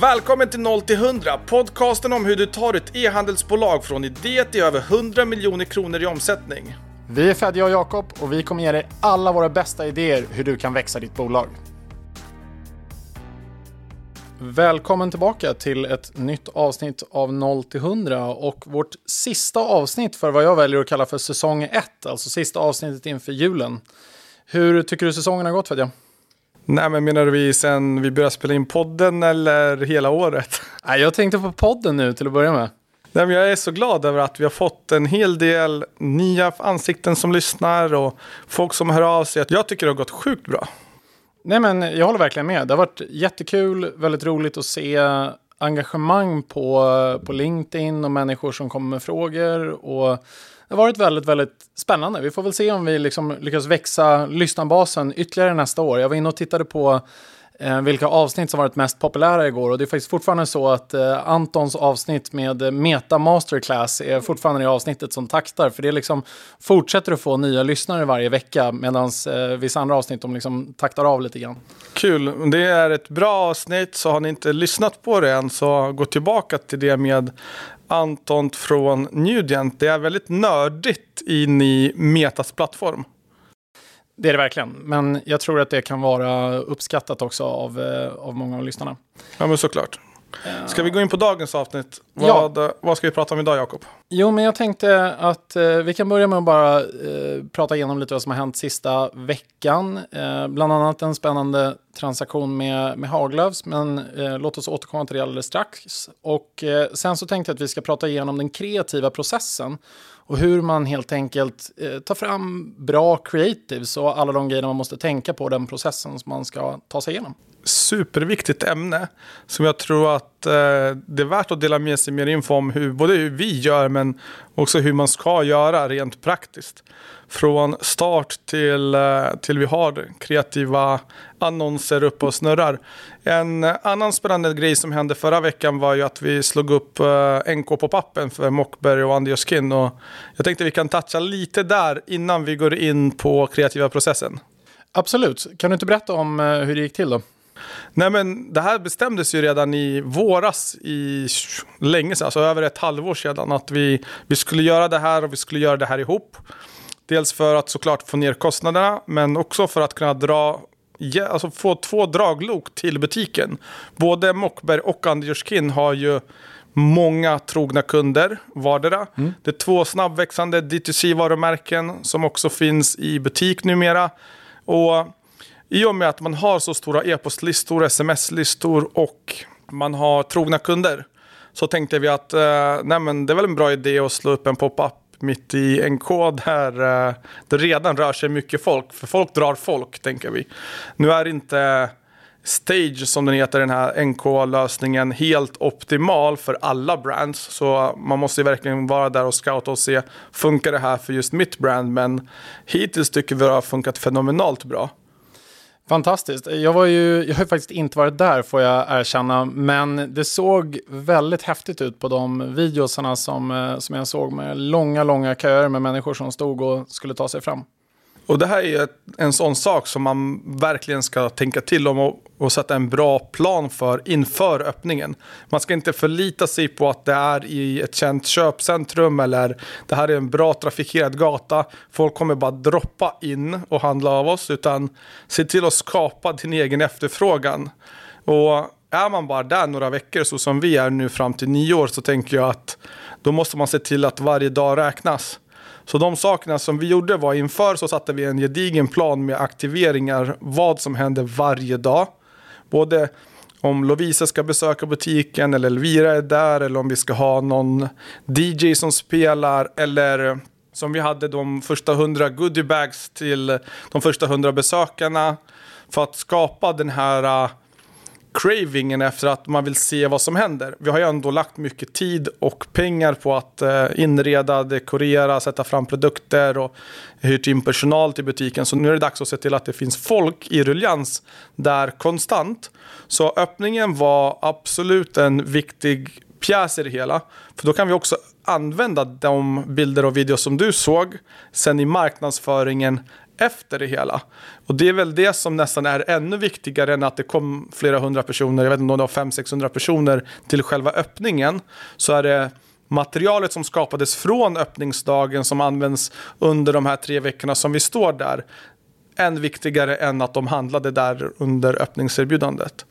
Välkommen till 0 till 100, podcasten om hur du tar ett e-handelsbolag från idé till över 100 miljoner kronor i omsättning. Vi är Fedja och Jakob och vi kommer ge dig alla våra bästa idéer hur du kan växa ditt bolag. Välkommen tillbaka till ett nytt avsnitt av 0 till 100 och vårt sista avsnitt för vad jag väljer att kalla för säsong 1, alltså sista avsnittet inför julen. Hur tycker du säsongen har gått Fedja? Nej, men menar du vi sen vi började spela in podden eller hela året? Nej, jag tänkte på podden nu till att börja med. Nej, men jag är så glad över att vi har fått en hel del nya ansikten som lyssnar och folk som hör av sig. Jag tycker det har gått sjukt bra. Nej, men jag håller verkligen med. Det har varit jättekul, väldigt roligt att se engagemang på, på LinkedIn och människor som kommer med frågor. Och har varit väldigt, väldigt spännande. Vi får väl se om vi liksom lyckas växa lyssnarbasen ytterligare nästa år. Jag var inne och tittade på eh, vilka avsnitt som varit mest populära igår. Och det är faktiskt fortfarande så att eh, Antons avsnitt med Meta Masterclass är fortfarande det avsnittet som taktar. För det liksom fortsätter att få nya lyssnare varje vecka medan eh, vissa andra avsnitt de liksom taktar av lite grann. Kul, det är ett bra avsnitt så har ni inte lyssnat på det än så gå tillbaka till det med Anton från Nugent. Det är väldigt nördigt in i Metas plattform. Det är det verkligen, men jag tror att det kan vara uppskattat också av, eh, av många av lyssnarna. Ja, men såklart. Ska vi gå in på dagens avsnitt? Vad, ja. vad ska vi prata om idag, Jakob? Jo, men jag tänkte att eh, vi kan börja med att bara eh, prata igenom lite vad som har hänt sista veckan. Eh, bland annat en spännande transaktion med, med Haglöfs, men eh, låt oss återkomma till det alldeles strax. Och eh, sen så tänkte jag att vi ska prata igenom den kreativa processen och hur man helt enkelt eh, tar fram bra creatives och alla de grejerna man måste tänka på den processen som man ska ta sig igenom superviktigt ämne som jag tror att eh, det är värt att dela med sig mer info om hur, både hur vi gör men också hur man ska göra rent praktiskt. Från start till, eh, till vi har kreativa annonser uppe och snurrar. En annan spännande grej som hände förra veckan var ju att vi slog upp eh, NK på pappen för Mockberg och Andioskin. Och jag tänkte vi kan toucha lite där innan vi går in på kreativa processen. Absolut. Kan du inte berätta om eh, hur det gick till då? Nej men det här bestämdes ju redan i våras, i länge sedan, alltså över ett halvår sedan, att vi, vi skulle göra det här och vi skulle göra det här ihop. Dels för att såklart få ner kostnaderna, men också för att kunna dra alltså få två draglok till butiken. Både Mockberg och Anderskin har ju många trogna kunder vardera. Mm. Det är två snabbväxande D2C-varumärken som också finns i butik numera. Och i och med att man har så stora e-postlistor, sms-listor och man har trogna kunder så tänkte vi att eh, nej det är väl en bra idé att slå upp en pop-up mitt i NK eh, där eh, det redan rör sig mycket folk. För folk drar folk, tänker vi. Nu är inte Stage, som den heter, den här NK-lösningen helt optimal för alla brands. Så man måste verkligen vara där och scouta och se, funkar det här för just mitt brand? Men hittills tycker vi att det har funkat fenomenalt bra. Fantastiskt. Jag, var ju, jag har faktiskt inte varit där får jag erkänna, men det såg väldigt häftigt ut på de videosarna som, eh, som jag såg med långa, långa köer med människor som stod och skulle ta sig fram. Och det här är en sån sak som man verkligen ska tänka till om och, och, sätta en bra plan för inför öppningen. Man ska inte förlita sig på att det är i ett känt köpcentrum eller det här är en bra trafikerad gata. Folk kommer bara droppa in och handla av oss utan se till att skapa din egen efterfrågan. Och är man bara där några veckor så som vi är nu fram till nyår så tänker jag att då måste man se till att varje dag räknas. Så de sakerna som vi gjorde var inför så satte vi en gedigen plan med aktiveringar, vad som händer varje dag. Både om Lovisa ska besöka butiken eller Elvira är där eller om vi ska ha någon DJ som spelar eller som vi hade de första hundra goodiebags till de första hundra besökarna. För att skapa den här cravingen efter att man vill se vad som händer. Vi har ju ändå lagt mycket tid och pengar på att eh, inreda, dekorera, sätta fram produkter och hyrt in personal till butiken. Så nu är det dags att se till att det finns folk i ruljans där konstant. Så öppningen var absolut en viktig pjäs i det hela. För då kan vi också använda de bilder och videos som du såg sen i marknadsföringen efter det hela. Och det är väl det som nästan är ännu viktigare än att det kom flera hundra personer, jag vet inte om det var 500-600 personer till själva öppningen. Så är det materialet som skapades från öppningsdagen som används under de här tre veckorna som vi står där. Än viktigare än att de handlade där under öppningserbjudandet.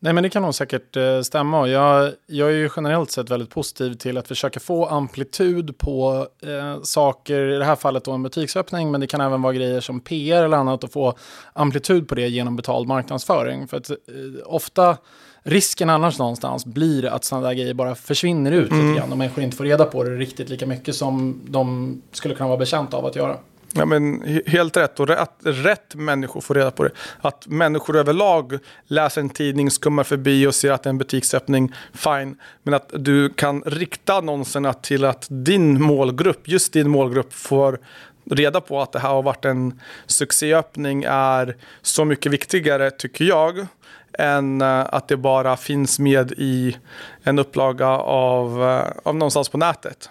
Nej, men det kan nog säkert eh, stämma. Jag, jag är ju generellt sett väldigt positiv till att försöka få amplitud på eh, saker, i det här fallet då en butiksöppning, men det kan även vara grejer som PR eller annat och få amplitud på det genom betald marknadsföring. För att eh, ofta risken annars någonstans blir att sådana där grejer bara försvinner ut mm. lite grann och människor inte får reda på det riktigt lika mycket som de skulle kunna vara betjänta av att göra. Ja, men helt rätt. Och att rätt människor får reda på det. Att människor överlag läser en tidning, skummar förbi och ser att det är en butiksöppning, fine. Men att du kan rikta annonserna till att din målgrupp, just din målgrupp, får reda på att det här har varit en succéöppning är så mycket viktigare, tycker jag, än eh, att det bara finns med i en upplaga av, eh, av någonstans på nätet.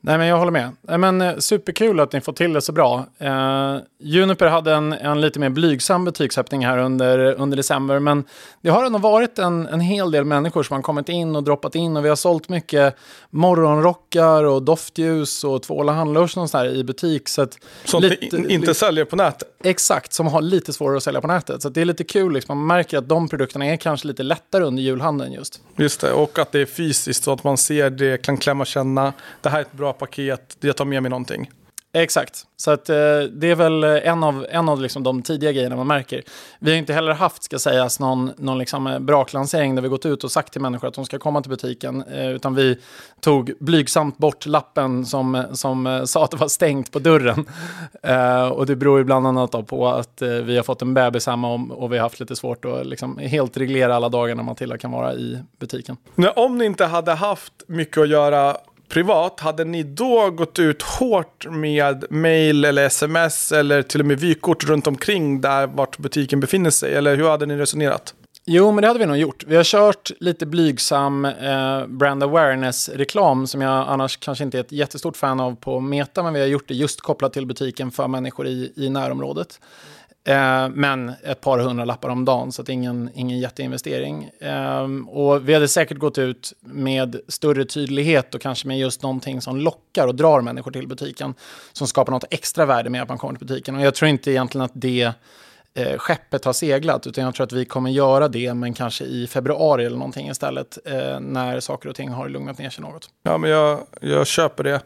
Nej, men jag håller med. Men, eh, superkul att ni får till det så bra. Eh, Juniper hade en, en lite mer blygsam betygsöppning här under, under december, men det har ändå varit en, en hel del människor som har kommit in och droppat in och vi har sålt mycket morgonrockar och doftljus och tvål och sådär i butik. Så att Sånt lite, inte säljer på nätet? Exakt, som har lite svårare att sälja på nätet. Så det är lite kul, liksom. man märker att de produkterna är kanske lite lättare under julhandeln just. Just det, och att det är fysiskt så att man ser det, kan klämma och känna. Det här är ett bra paket, jag tar med mig någonting. Exakt, så att, eh, det är väl en av, en av liksom de tidiga grejerna man märker. Vi har inte heller haft, ska sägas, någon, någon liksom eh, braklansering där vi gått ut och sagt till människor att de ska komma till butiken. Eh, utan vi tog blygsamt bort lappen som, som eh, sa att det var stängt på dörren. Eh, och det beror ju bland annat på att eh, vi har fått en bebis hemma och, och vi har haft lite svårt att liksom helt reglera alla dagar när Matilda kan vara i butiken. Nej, om ni inte hade haft mycket att göra privat, hade ni då gått ut hårt med mail eller sms eller till och med vykort runt omkring där vart butiken befinner sig? Eller hur hade ni resonerat? Jo, men det hade vi nog gjort. Vi har kört lite blygsam eh, brand awareness-reklam som jag annars kanske inte är ett jättestort fan av på Meta, men vi har gjort det just kopplat till butiken för människor i, i närområdet. Eh, men ett par hundra lappar om dagen, så att ingen, ingen jätteinvestering. Eh, och vi hade säkert gått ut med större tydlighet och kanske med just någonting som lockar och drar människor till butiken. Som skapar något extra värde med att man kommer till butiken. Och jag tror inte egentligen att det eh, skeppet har seglat, utan jag tror att vi kommer göra det, men kanske i februari eller någonting istället, eh, när saker och ting har lugnat ner sig något. Ja, men jag, jag köper det.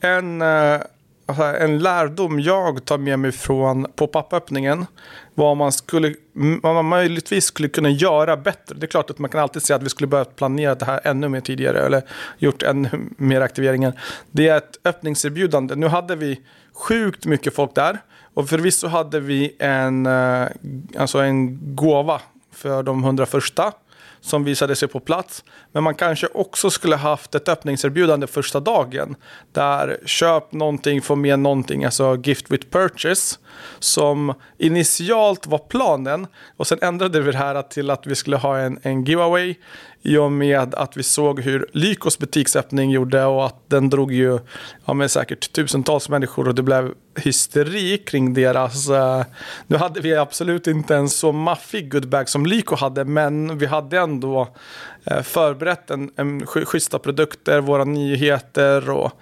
En... Eh, Alltså, en lärdom jag tar med mig från pop-up-öppningen. Vad man, skulle, vad man möjligtvis skulle kunna göra bättre. Det är klart att man kan alltid säga att vi skulle behövt planera det här ännu mer tidigare. Eller gjort ännu mer aktiveringar. Det är ett öppningserbjudande. Nu hade vi sjukt mycket folk där. Och förvisso hade vi en, eh, alltså en gåva för de hundra första som visade sig på plats. Men man kanske också skulle haft ett öppningserbjudande första dagen. Där köp någonting, få med någonting, alltså gift with purchase. Som initialt var planen. Och sen ändrade vi det här till att vi skulle ha en, en giveaway i och med att vi såg hur Lykos butiksöppning gjorde och att den drog ju ja, men säkert tusentals människor och det blev hysteri kring deras... Eh, nu hade vi absolut inte en så maffig goodbag som Lyko hade men vi hade ändå Eh, förberett en, en schyssta produkter, våra nyheter och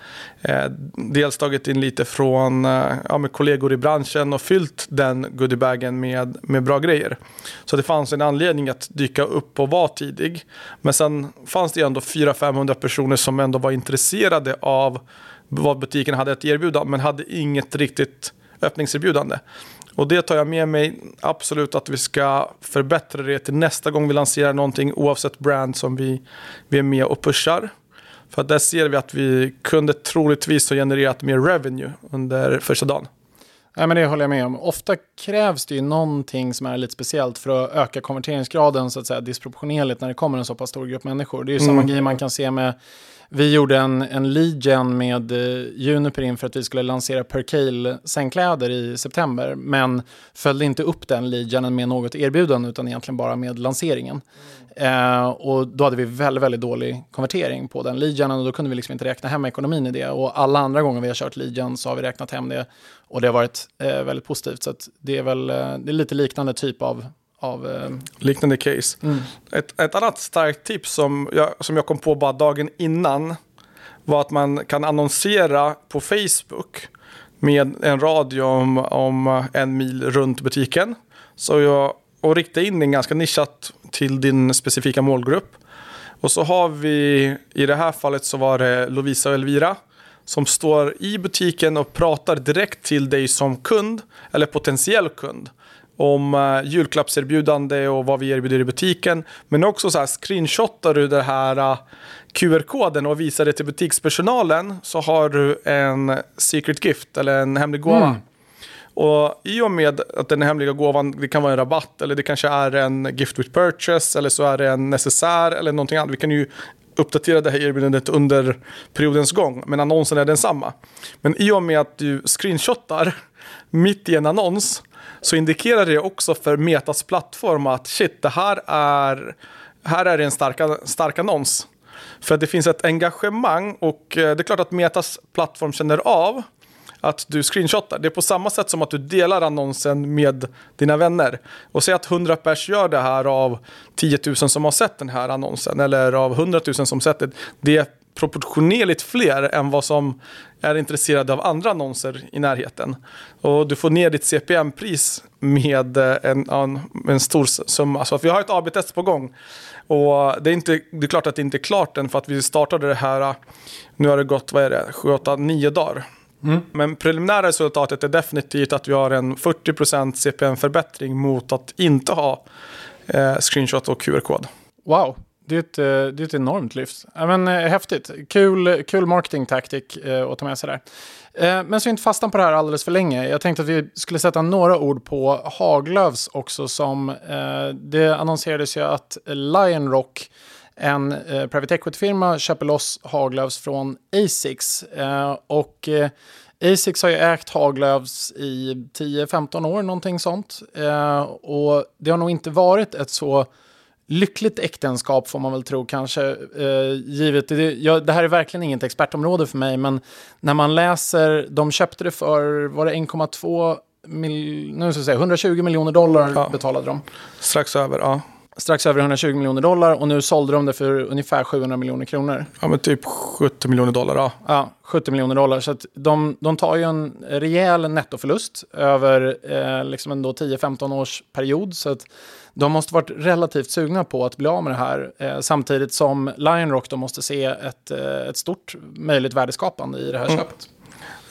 eh, dels tagit in lite från eh, ja, med kollegor i branschen och fyllt den goodiebagen med, med bra grejer. Så det fanns en anledning att dyka upp och vara tidig. Men sen fanns det ändå 400-500 personer som ändå var intresserade av vad butiken hade att erbjuda, men hade inget riktigt öppningserbjudande. Och det tar jag med mig absolut att vi ska förbättra det till nästa gång vi lanserar någonting oavsett brand som vi, vi är med och pushar. För där ser vi att vi kunde troligtvis ha genererat mer revenue under första dagen. Nej, men det håller jag med om. Ofta krävs det ju någonting som är lite speciellt för att öka konverteringsgraden så att säga disproportionerligt när det kommer en så pass stor grupp människor. Det är ju mm. samma grej man kan se med vi gjorde en, en lead med uh, Juniper inför att vi skulle lansera Percale sängkläder i september. Men följde inte upp den lead med något erbjudande utan egentligen bara med lanseringen. Mm. Och då hade vi väldigt, väldigt dålig konvertering på den lead och då kunde vi liksom inte räkna hem ekonomin i det. Och alla andra gånger vi har kört lead så har vi räknat hem det och det har varit väldigt, eh, väldigt positivt. Så det är väl eh, det är lite liknande typ av av eh... Liknande case. Mm. Ett, ett annat starkt tips som jag, som jag kom på bara dagen innan var att man kan annonsera på Facebook med en radie om, om en mil runt butiken. Så jag, och rikta in den ganska nischat till din specifika målgrupp. Och så har vi, i det här fallet så var det Lovisa och Elvira som står i butiken och pratar direkt till dig som kund eller potentiell kund om uh, julklappserbjudande och vad vi erbjuder i butiken. Men också så här screenshotar du det här uh, QR-koden och visar det till butikspersonalen så har du en secret gift eller en hemlig gåva. Mm. Och i och med att den hemliga gåvan, det kan vara en rabatt eller det kanske är en gift with purchase eller så är det en necessär eller någonting annat. Vi kan ju uppdatera det här erbjudandet under periodens gång, men annonsen är densamma. Men i och med att du screenshotar mitt i en annons så indikerar det också för Metas plattform att shit, det här är, här är en stark, stark annons. För att det finns ett engagemang och eh, det är klart att Metas plattform känner av att du screenshotar. Det är på samma sätt som att du delar annonsen med dina vänner. Och säg att 100 pers gör det här av 10 000 som har sett den här annonsen eller av 100 000 som sett det. Det är proportionerligt fler än vad som är intresserade av andra annonser i närheten. Och du får ner ditt CPM-pris med eh, en, en, en stor summa. Så alltså, att vi har ett AB-test på gång. Och det är, inte, det är klart att det inte är klart än för att vi startade det här, nu har det gått, vad är det, 7-9 dagar. Mm. Men preliminära resultatet är definitivt att vi har en 40% CPM-förbättring mot att inte ha eh, screenshot och QR-kod. Wow, det är ett, eh, det är ett enormt lyft. Ja, men, eh, häftigt. Kul, kul marketingtaktik eh, att ta med sig där. Eh, men så inte fastna på det här alldeles för länge. Jag tänkte att vi skulle sätta några ord på Haglöfs också. Som, eh, det annonserades ju att Lion Rock en eh, private equity-firma köper loss Haglöfs från Asics. Eh, och eh, Asics har ju ägt Haglöfs i 10-15 år, någonting sånt. Eh, och det har nog inte varit ett så lyckligt äktenskap får man väl tro kanske. Eh, givet det, ja, det här är verkligen inget expertområde för mig, men när man läser, de köpte det för, var det 1,2 mil, nu ska jag säga, 120 miljoner dollar ja. betalade de. Strax över, ja strax över 120 miljoner dollar och nu sålde de det för ungefär 700 miljoner kronor. Ja, men typ 70 miljoner dollar. Ja, ja 70 miljoner dollar. Så att de, de tar ju en rejäl nettoförlust över eh, liksom en 10-15 års period. Så att de måste varit relativt sugna på att bli av med det här. Eh, samtidigt som Lionrock då måste se ett, eh, ett stort möjligt värdeskapande i det här mm. köpet.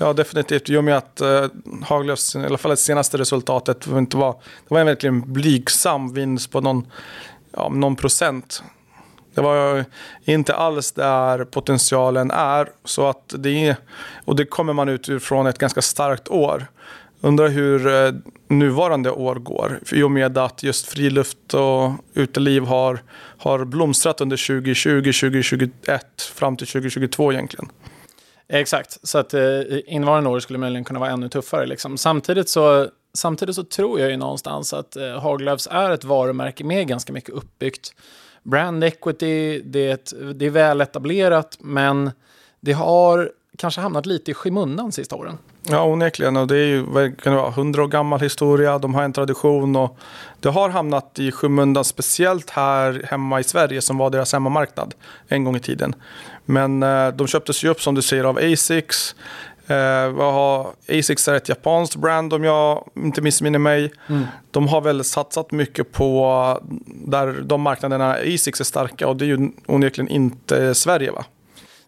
Ja, definitivt. I och med att eh, Haglöfs, i alla fall det senaste resultatet, inte var, det var en verkligen blygsam vinst på någon, ja, någon procent. Det var inte alls där potentialen är. Så att det, och det kommer man ut från ett ganska starkt år. Undrar hur eh, nuvarande år går. I och med att just friluft och uteliv har, har blomstrat under 2020, 2021 fram till 2022 egentligen. Exakt, så att eh, innevarande år skulle möjligen kunna vara ännu tuffare. Liksom. Samtidigt, så, samtidigt så tror jag ju någonstans att eh, Haglöfs är ett varumärke med ganska mycket uppbyggt brand equity, det är, ett, det är väl etablerat, men det har kanske hamnat lite i skymundan sista åren. Ja, onekligen. Och det är ju kan det vara, 100 år gammal historia, de har en tradition och det har hamnat i skymundan, speciellt här hemma i Sverige som var deras hemmamarknad en gång i tiden. Men eh, de köptes ju upp som du säger av Asics. Eh, Asics är ett japanskt brand om jag inte missminner mig. Mm. De har väl satsat mycket på där de marknaderna Asics är starka och det är ju onekligen inte Sverige va?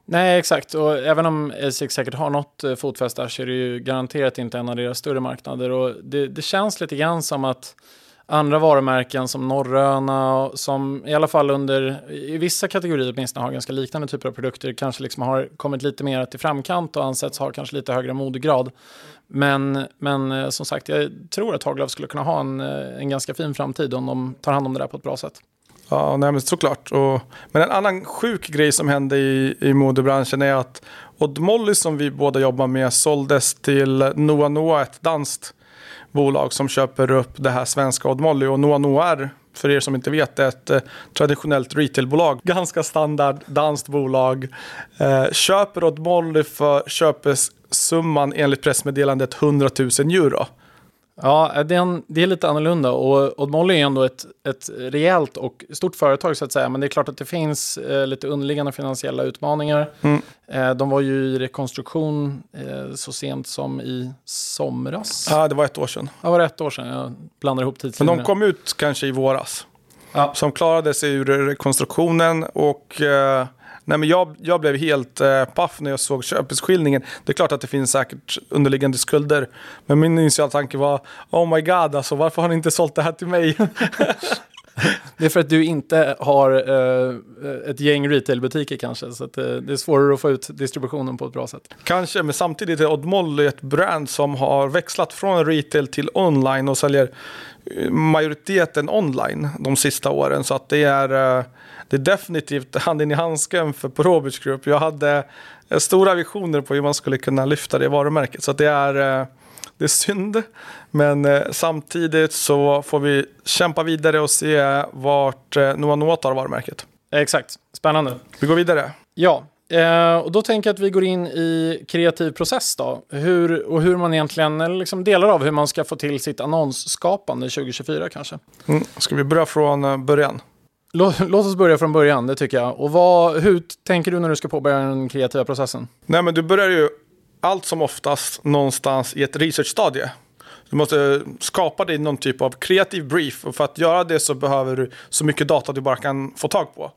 Nej, exakt. Och även om Asics säkert har något eh, fotfäste där så är det ju garanterat inte en av deras större marknader. Och det, det känns lite grann som att andra varumärken som Norröna, som i alla fall under, i vissa kategorier åtminstone har ganska liknande typer av produkter, kanske liksom har kommit lite mer till framkant och ansetts ha kanske lite högre modegrad. Men, men eh, som sagt, jag tror att Haglöf skulle kunna ha en, eh, en ganska fin framtid om de tar hand om det där på ett bra sätt. Ja, nej, men såklart. Och, men en annan sjuk grej som hände i, i modebranschen är att Odd Molly som vi båda jobbar med såldes till Noa Noa, ett danskt bolag som köper upp det här svenska Odd Molly. Och Noa Noir, är för er som inte vet, är ett eh, traditionellt retailbolag. Ganska standard danskt bolag. Eh, köper Odd Molly för köpesumman enligt pressmeddelandet 100 000 euro. Ja, det är, en, det är lite annorlunda och Odmolly är ändå ett, ett rejält och stort företag så att säga. Men det är klart att det finns eh, lite underliggande finansiella utmaningar. Mm. Eh, de var ju i rekonstruktion eh, så sent som i somras. Ja, det var ett år sedan. Ja, var det ett år sedan? Jag blandar ihop tidslinjerna. Men de kom ut kanske i våras. Ja. Som klarade sig ur rekonstruktionen och eh, Nej, men jag, jag blev helt eh, paff när jag såg köpeskillningen. Det är klart att det finns säkert underliggande skulder. Men min initiala tanke var, oh my god, alltså, varför har ni inte sålt det här till mig? det är för att du inte har eh, ett gäng retailbutiker kanske. Så att, eh, det är svårare att få ut distributionen på ett bra sätt. Kanske, men samtidigt är Odd Molly ett brand som har växlat från retail till online och säljer eh, majoriteten online de sista åren. Så att det är... Eh, det är definitivt handen i handsken för Probic Group. Jag hade eh, stora visioner på hur man skulle kunna lyfta det varumärket. Så det är, eh, det är synd. Men eh, samtidigt så får vi kämpa vidare och se vart Noa Noa tar varumärket. Exakt, spännande. Vi går vidare. Ja, och då tänker jag att vi går in i kreativ process då. Hur, och hur man egentligen, liksom delar av hur man ska få till sitt annonsskapande 2024 kanske. Mm. Ska vi börja från början? Låt, låt, oss börja från början, det tycker jag. Och vad, hur tänker du när du ska påbörja den kreativa processen? Nej, men du börjar ju allt som oftast någonstans i ett researchstadie. Du måste skapa dig någon typ av kreativ brief och för att göra det så behöver du så mycket data du bara kan få tag på.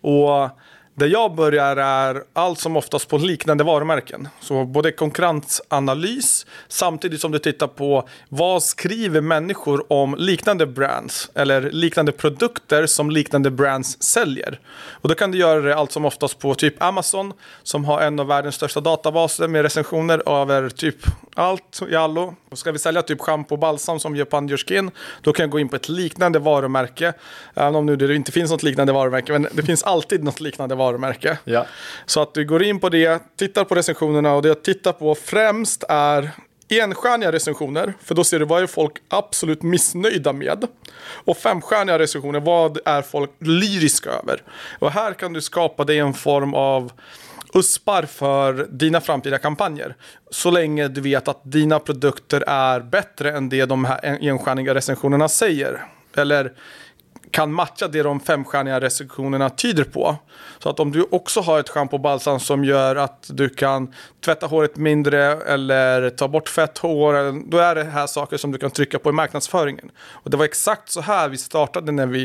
Och där jag börjar är allt som oftast på liknande varumärken. Så både konkurrensanalys samtidigt som du tittar på vad skriver människor om liknande brands eller liknande produkter som liknande brands säljer. Och då kan du göra det allt som oftast på typ Amazon som har en av världens största databaser med recensioner över typ allt i allo. Och ska vi sälja typ schampo och balsam som gör pandjurskin då kan jag gå in på ett liknande varumärke. Även om nu det inte finns något liknande varumärke men det finns alltid något liknande varumärke. Ja. Så att du går in på det, tittar på recensionerna och det jag tittar på främst är enstjärniga recensioner, för då ser du vad är folk absolut missnöjda med. Och femstjärniga recensioner, vad är folk lyriska över? Och här kan du skapa dig en form av uspar för dina framtida kampanjer. Så länge du vet att dina produkter är bättre än det de här enstjärniga recensionerna säger. Eller kan matcha det de femstjärniga restriktionerna tyder på. Så att om du också har ett schampo och balsam som gör att du kan tvätta håret mindre eller ta bort fett hår, då är det här saker som du kan trycka på i marknadsföringen. Och det var exakt så här vi startade när vi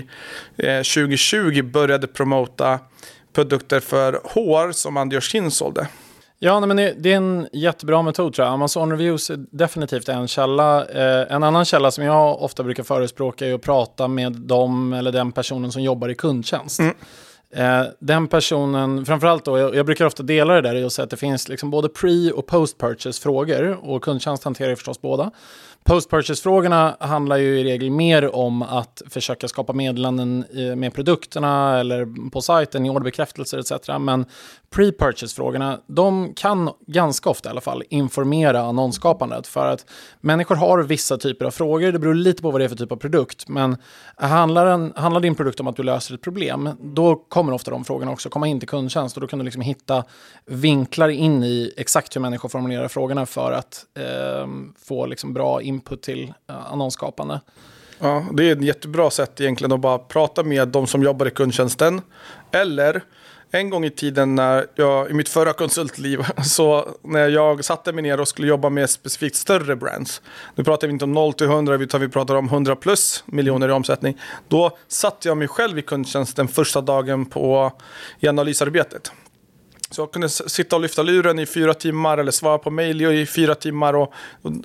eh, 2020 började promota produkter för hår som Anders Skin sålde. Ja, men det, är en jättebra metod tror jag. Amazon Reviews är definitivt en källa. Eh, en annan källa som jag ofta brukar förespråka är att prata med dem eller den personen som jobbar i kundtjänst. Mm. Eh, den personen, framförallt då, jag, jag, brukar ofta dela det där i att säga att det finns liksom både pre och post purchase frågor och kundtjänst hanterar förstås båda. Post-purchase-frågorna handlar ju i regel mer om att försöka skapa meddelanden med produkterna eller på sajten i orderbekräftelser etc. Men pre-purchase-frågorna, de kan ganska ofta i alla fall informera annonsskapandet. För att människor har vissa typer av frågor, det beror lite på vad det är för typ av produkt. Men handlar, en, handlar din produkt om att du löser ett problem, då kommer ofta de frågorna också komma in till kundtjänst. Och då kan du liksom hitta vinklar in i exakt hur människor formulerar frågorna för att eh, få liksom bra input till eh, annonsskapande. Ja, det är ett jättebra sätt egentligen att bara prata med de som jobbar i kundtjänsten. Eller en gång i tiden när jag, i mitt förra konsultliv, så när jag satte mig ner och skulle jobba med specifikt större brands. Nu pratar vi inte om 0 till 100, utan vi pratar om 100 plus miljoner i omsättning. Då satte jag mig själv i kundtjänsten första dagen på, i analysarbetet. Så jag kunde sitta och lyfta luren i fyra timmar eller svara på mail i fyra timmar och,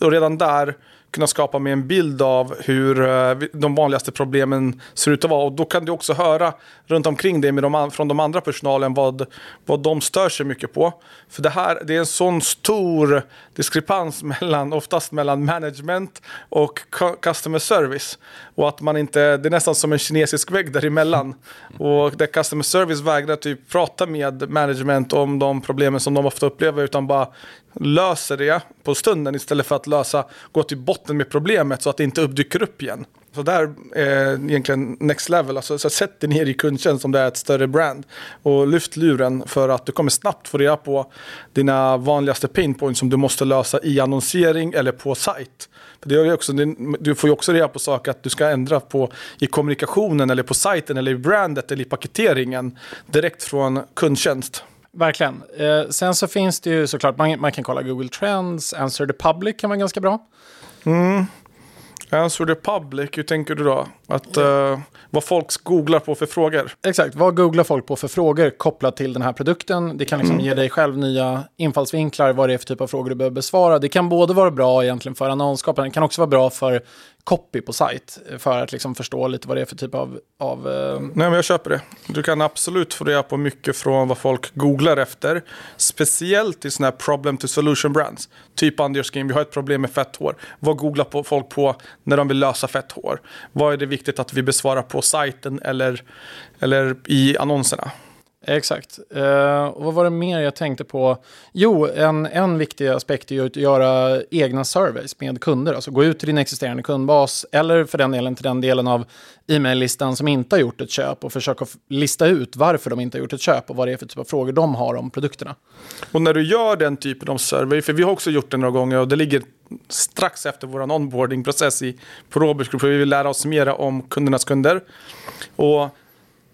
och redan där kunna skapa mig en bild av hur eh, de vanligaste problemen ser ut att vara. Och då kan du också höra runt omkring dig med de, från de andra personalen vad, vad de stör sig mycket på. För det här det är en sån stor diskrepans mellan, oftast mellan management och customer service. Och att man inte, det är nästan som en kinesisk vägg däremellan. Och där customer service vägrar typ prata med management om de problemen som de ofta upplever utan bara löser det på stunden istället för att lösa, gå till botten med problemet så att det inte dyker upp igen. Så där är egentligen next level. Alltså, så sätt dig ner i kundtjänst om det är ett större brand. Och lyft luren för att du kommer snabbt få reda på dina vanligaste pain points som du måste lösa i annonsering eller på sajt. För det gör också, du får ju också reda på saker att du ska ändra på i kommunikationen eller på sajten eller i brandet eller i paketeringen direkt från kundtjänst. Verkligen. Eh, sen så finns det ju såklart, man, man kan kolla Google Trends, Answer the Public kan vara ganska bra. Mm. Answer the public, hur tänker du då? Att, uh, vad folk googlar på för frågor? Exakt, vad googlar folk på för frågor kopplat till den här produkten? Det kan liksom mm. ge dig själv nya infallsvinklar, vad det är för typ av frågor du behöver besvara. Det kan både vara bra egentligen för annonsskaparen, det kan också vara bra för copy på sajt eh, för att liksom förstå lite vad det är för typ av... av. Eh, Nej, men jag köper det. Du kan absolut få reda på mycket från vad folk googlar efter. Speciellt i sådana här problem to solution brands. Typ Underskin, vi har ett problem med fett hår. Vad googlar folk på när de vill lösa fett hår? Vad är det viktigt att vi besvarar på sajten eller, eller i annonserna? Exakt. Uh, och vad var det mer jag tänkte på? Jo, en, en viktig aspekt är ju att göra egna surveys med kunder. Alltså gå ut till din existerande kundbas eller för den delen till den delen av e-maillistan som inte har gjort ett köp och försöka lista ut varför de inte har gjort ett köp och vad det är för typ av frågor de har om produkterna. Och när du gör den typen av survey, för vi har också gjort det några gånger och det ligger strax efter vår onboardingprocess i på Roberts Group, för vi vill lära oss mer om kundernas kunder. Och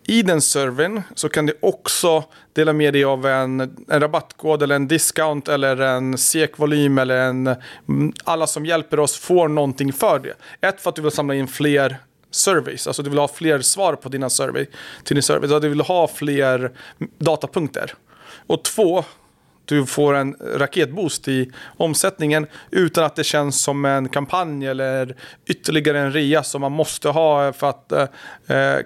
i den servern så kan du också dela med dig av en, en rabattkod eller en discount eller en SEK-volym eller en... Mm, alla som hjälper oss får någonting för det. Ett, för att du vill samla in fler surveys, alltså du vill ha fler svar på dina survey, till din survey, så du vill ha fler datapunkter. Och två, du får en raketboost i omsättningen utan att det känns som en kampanj eller ytterligare en rea som man måste ha för att eh,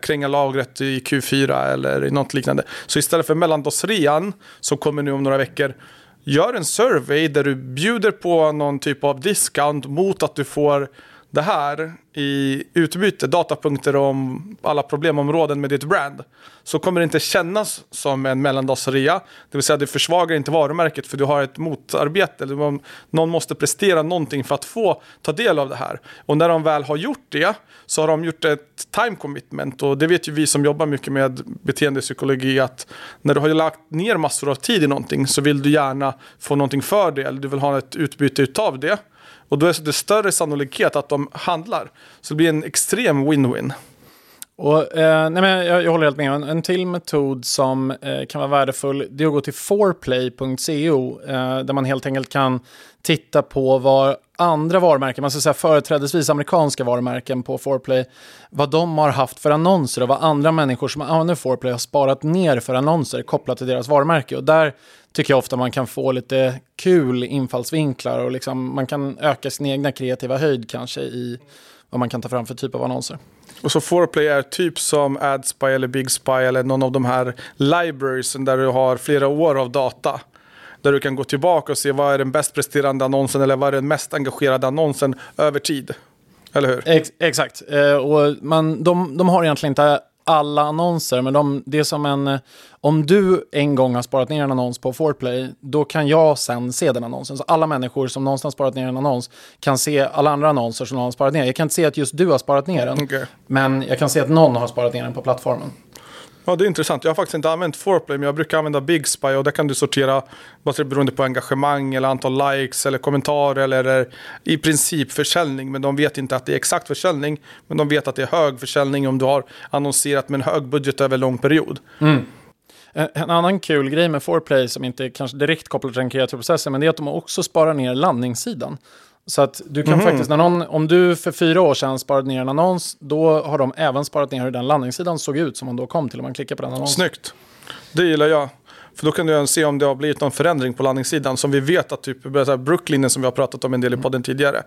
kränga lagret i Q4 eller något liknande. Så istället för mellandagsrean som kommer nu om några veckor Gör en survey där du bjuder på någon typ av discount mot att du får det här i utbyte, datapunkter om alla problemområden med ditt brand, så kommer det inte kännas som en mellandagsrea. Det vill säga det försvagar inte varumärket för du har ett motarbete. Eller någon måste prestera någonting för att få ta del av det här. Och när de väl har gjort det så har de gjort ett time commitment. Och det vet ju vi som jobbar mycket med beteendepsykologi att när du har lagt ner massor av tid i någonting så vill du gärna få någonting för det. Eller du vill ha ett utbyte utav det. Och då är det större sannolikhet att de handlar. Så det blir en extrem win-win. Och, eh, nej men jag, jag, håller helt med. En, en till metod som eh, kan vara värdefull det är att gå till foreplay.co eh, där man helt enkelt kan titta på vad andra varumärken, man ska säga företrädesvis amerikanska varumärken på Forplay, vad de har haft för annonser och vad andra människor som använder Forplay har sparat ner för annonser kopplat till deras varumärke. Och där tycker jag ofta man kan få lite kul infallsvinklar och liksom man kan öka sin egna kreativa höjd kanske i vad man kan ta fram för typ av annonser. Och så Foreplay är typ som AdSpy eller Big Spy eller någon av de här libraries där du har flera år av data. Där du kan gå tillbaka och se vad är den bäst presterande annonsen eller vad är den mest engagerade annonsen över tid. Eller hur? Ex exakt. Eh, och man, de, de har egentligen inte alla annonser, men de, det är som en... Om du en gång har sparat ner en annons på Foreplay, då kan jag sen se den annonsen. Så alla människor som någonstans sparat ner en annons kan se alla andra annonser som någon har sparat ner. Jag kan inte se att just du har sparat ner den, okay. men jag kan se att någon har sparat ner den på plattformen. Ja, det är intressant. Jag har faktiskt inte använt Foreplay, men jag brukar använda Big Spy och där kan du sortera beroende på engagemang eller antal likes eller kommentarer eller i princip försäljning. Men de vet inte att det är exakt försäljning, men de vet att det är hög försäljning om du har annonserat med en hög budget över lång period. Mm. En annan kul grej med Foreplay som inte är kanske direkt kopplat till den kreativa processen, men det är att de också sparar ner landningssidan. Så att du kan mm faktiskt, när någon, om du för fyra år sedan sparade ner en annons, då har de även sparat ner hur den landningssidan såg ut som man då kom till om man klickar på den annonsen. Snyggt. Det gillar jag. För då kan du se om det har blivit någon förändring på landningssidan. Som vi vet att typ Brooklyn som vi har pratat om en del i podden tidigare.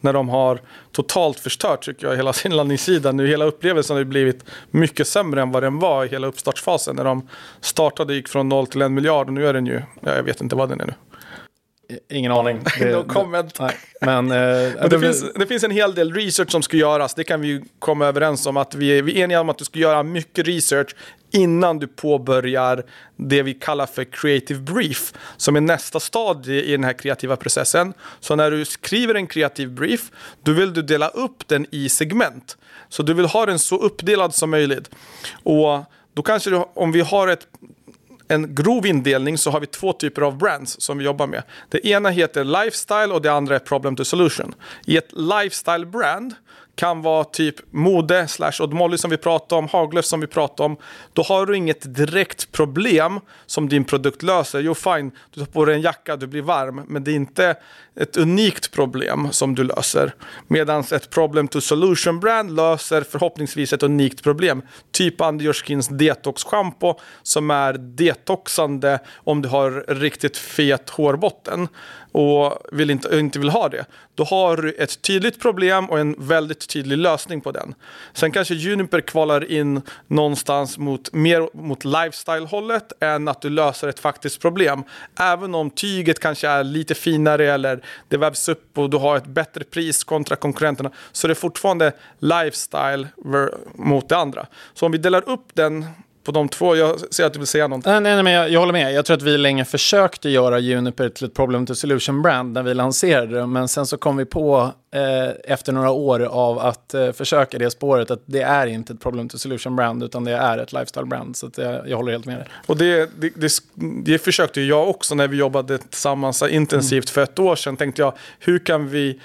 När de har totalt förstört tycker jag hela sin landningssida. Nu hela upplevelsen har blivit mycket sämre än vad den var i hela uppstartsfasen. När de startade gick från noll till en miljard och nu är den ju, ja, jag vet inte vad den är nu. Ingen aning. Det, no comment. Nej, men, eh, men det, finns, det finns en hel del research som ska göras. Det kan vi komma överens om. att Vi är, vi är eniga om att du ska göra mycket research innan du påbörjar det vi kallar för creative brief. Som är nästa stadie i den här kreativa processen. Så när du skriver en creative brief, då vill du dela upp den i segment. Så du vill ha den så uppdelad som möjligt. Och då kanske du, om vi har ett en grov indelning så har vi två typer av brands som vi jobbar med. Det ena heter Lifestyle och det andra är Problem to Solution. I ett Lifestyle-brand kan vara typ mode slash Odd Molly som vi pratade om, Haglöf som vi pratade om. Då har du inget direkt problem som din produkt löser. Jo, fine, du tar på dig en jacka, du blir varm, men det är inte ett unikt problem som du löser. Medan ett problem to solution brand löser förhoppningsvis ett unikt problem. Typ Andioskins detox shampoo som är detoxande om du har riktigt fet hårbotten och vill inte, inte vill ha det. Då har du ett tydligt problem och en väldigt tydlig lösning på den. Sen kanske Juniper kvalar in någonstans mot, mer mot lifestyle-hållet än att du löser ett faktiskt problem. Även om tyget kanske är lite finare eller det vävs upp och du har ett bättre pris kontra konkurrenterna så det är fortfarande lifestyle mot det andra. Så om vi delar upp den på de två. Jag ser att du vill säga något. Nej, nej, men jag, jag, håller med. Jag tror att vi länge försökte göra Juniper till ett problem to solution brand när vi lanserade det. Men sen så kom vi på eh, efter några år av att eh, försöka det spåret att det är inte ett problem to solution brand utan det är ett lifestyle brand. Så jag, jag håller helt med dig. Och det, det, det, det försökte jag också när vi jobbade tillsammans intensivt mm. för ett år sedan. Tänkte jag, hur kan vi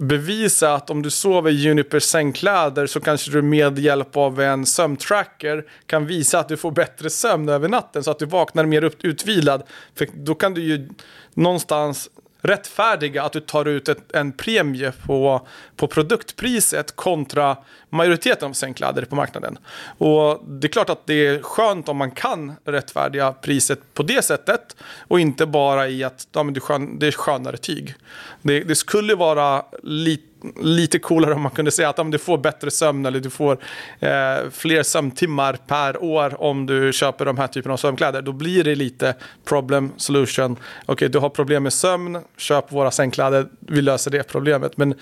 bevisa att om du sover i Junipers sängkläder så kanske du med hjälp av en sömntracker kan visa att du får bättre sömn över natten så att du vaknar mer utvilad. För då kan du ju någonstans rättfärdiga att du tar ut ett, en premie på, på produktpriset kontra majoriteten av sängkläder på marknaden. Och det är klart att det är skönt om man kan rättfärdiga priset på det sättet och inte bara i att ja, men det, är skönare tyg. Det, det skulle vara lite lite coolare om man kunde säga att om du får bättre sömn eller du får eh, fler sömntimmar per år om du köper de här typerna av sömnkläder. Då blir det lite problem solution. Okej, okay, du har problem med sömn, köp våra sängkläder, vi löser det problemet. Men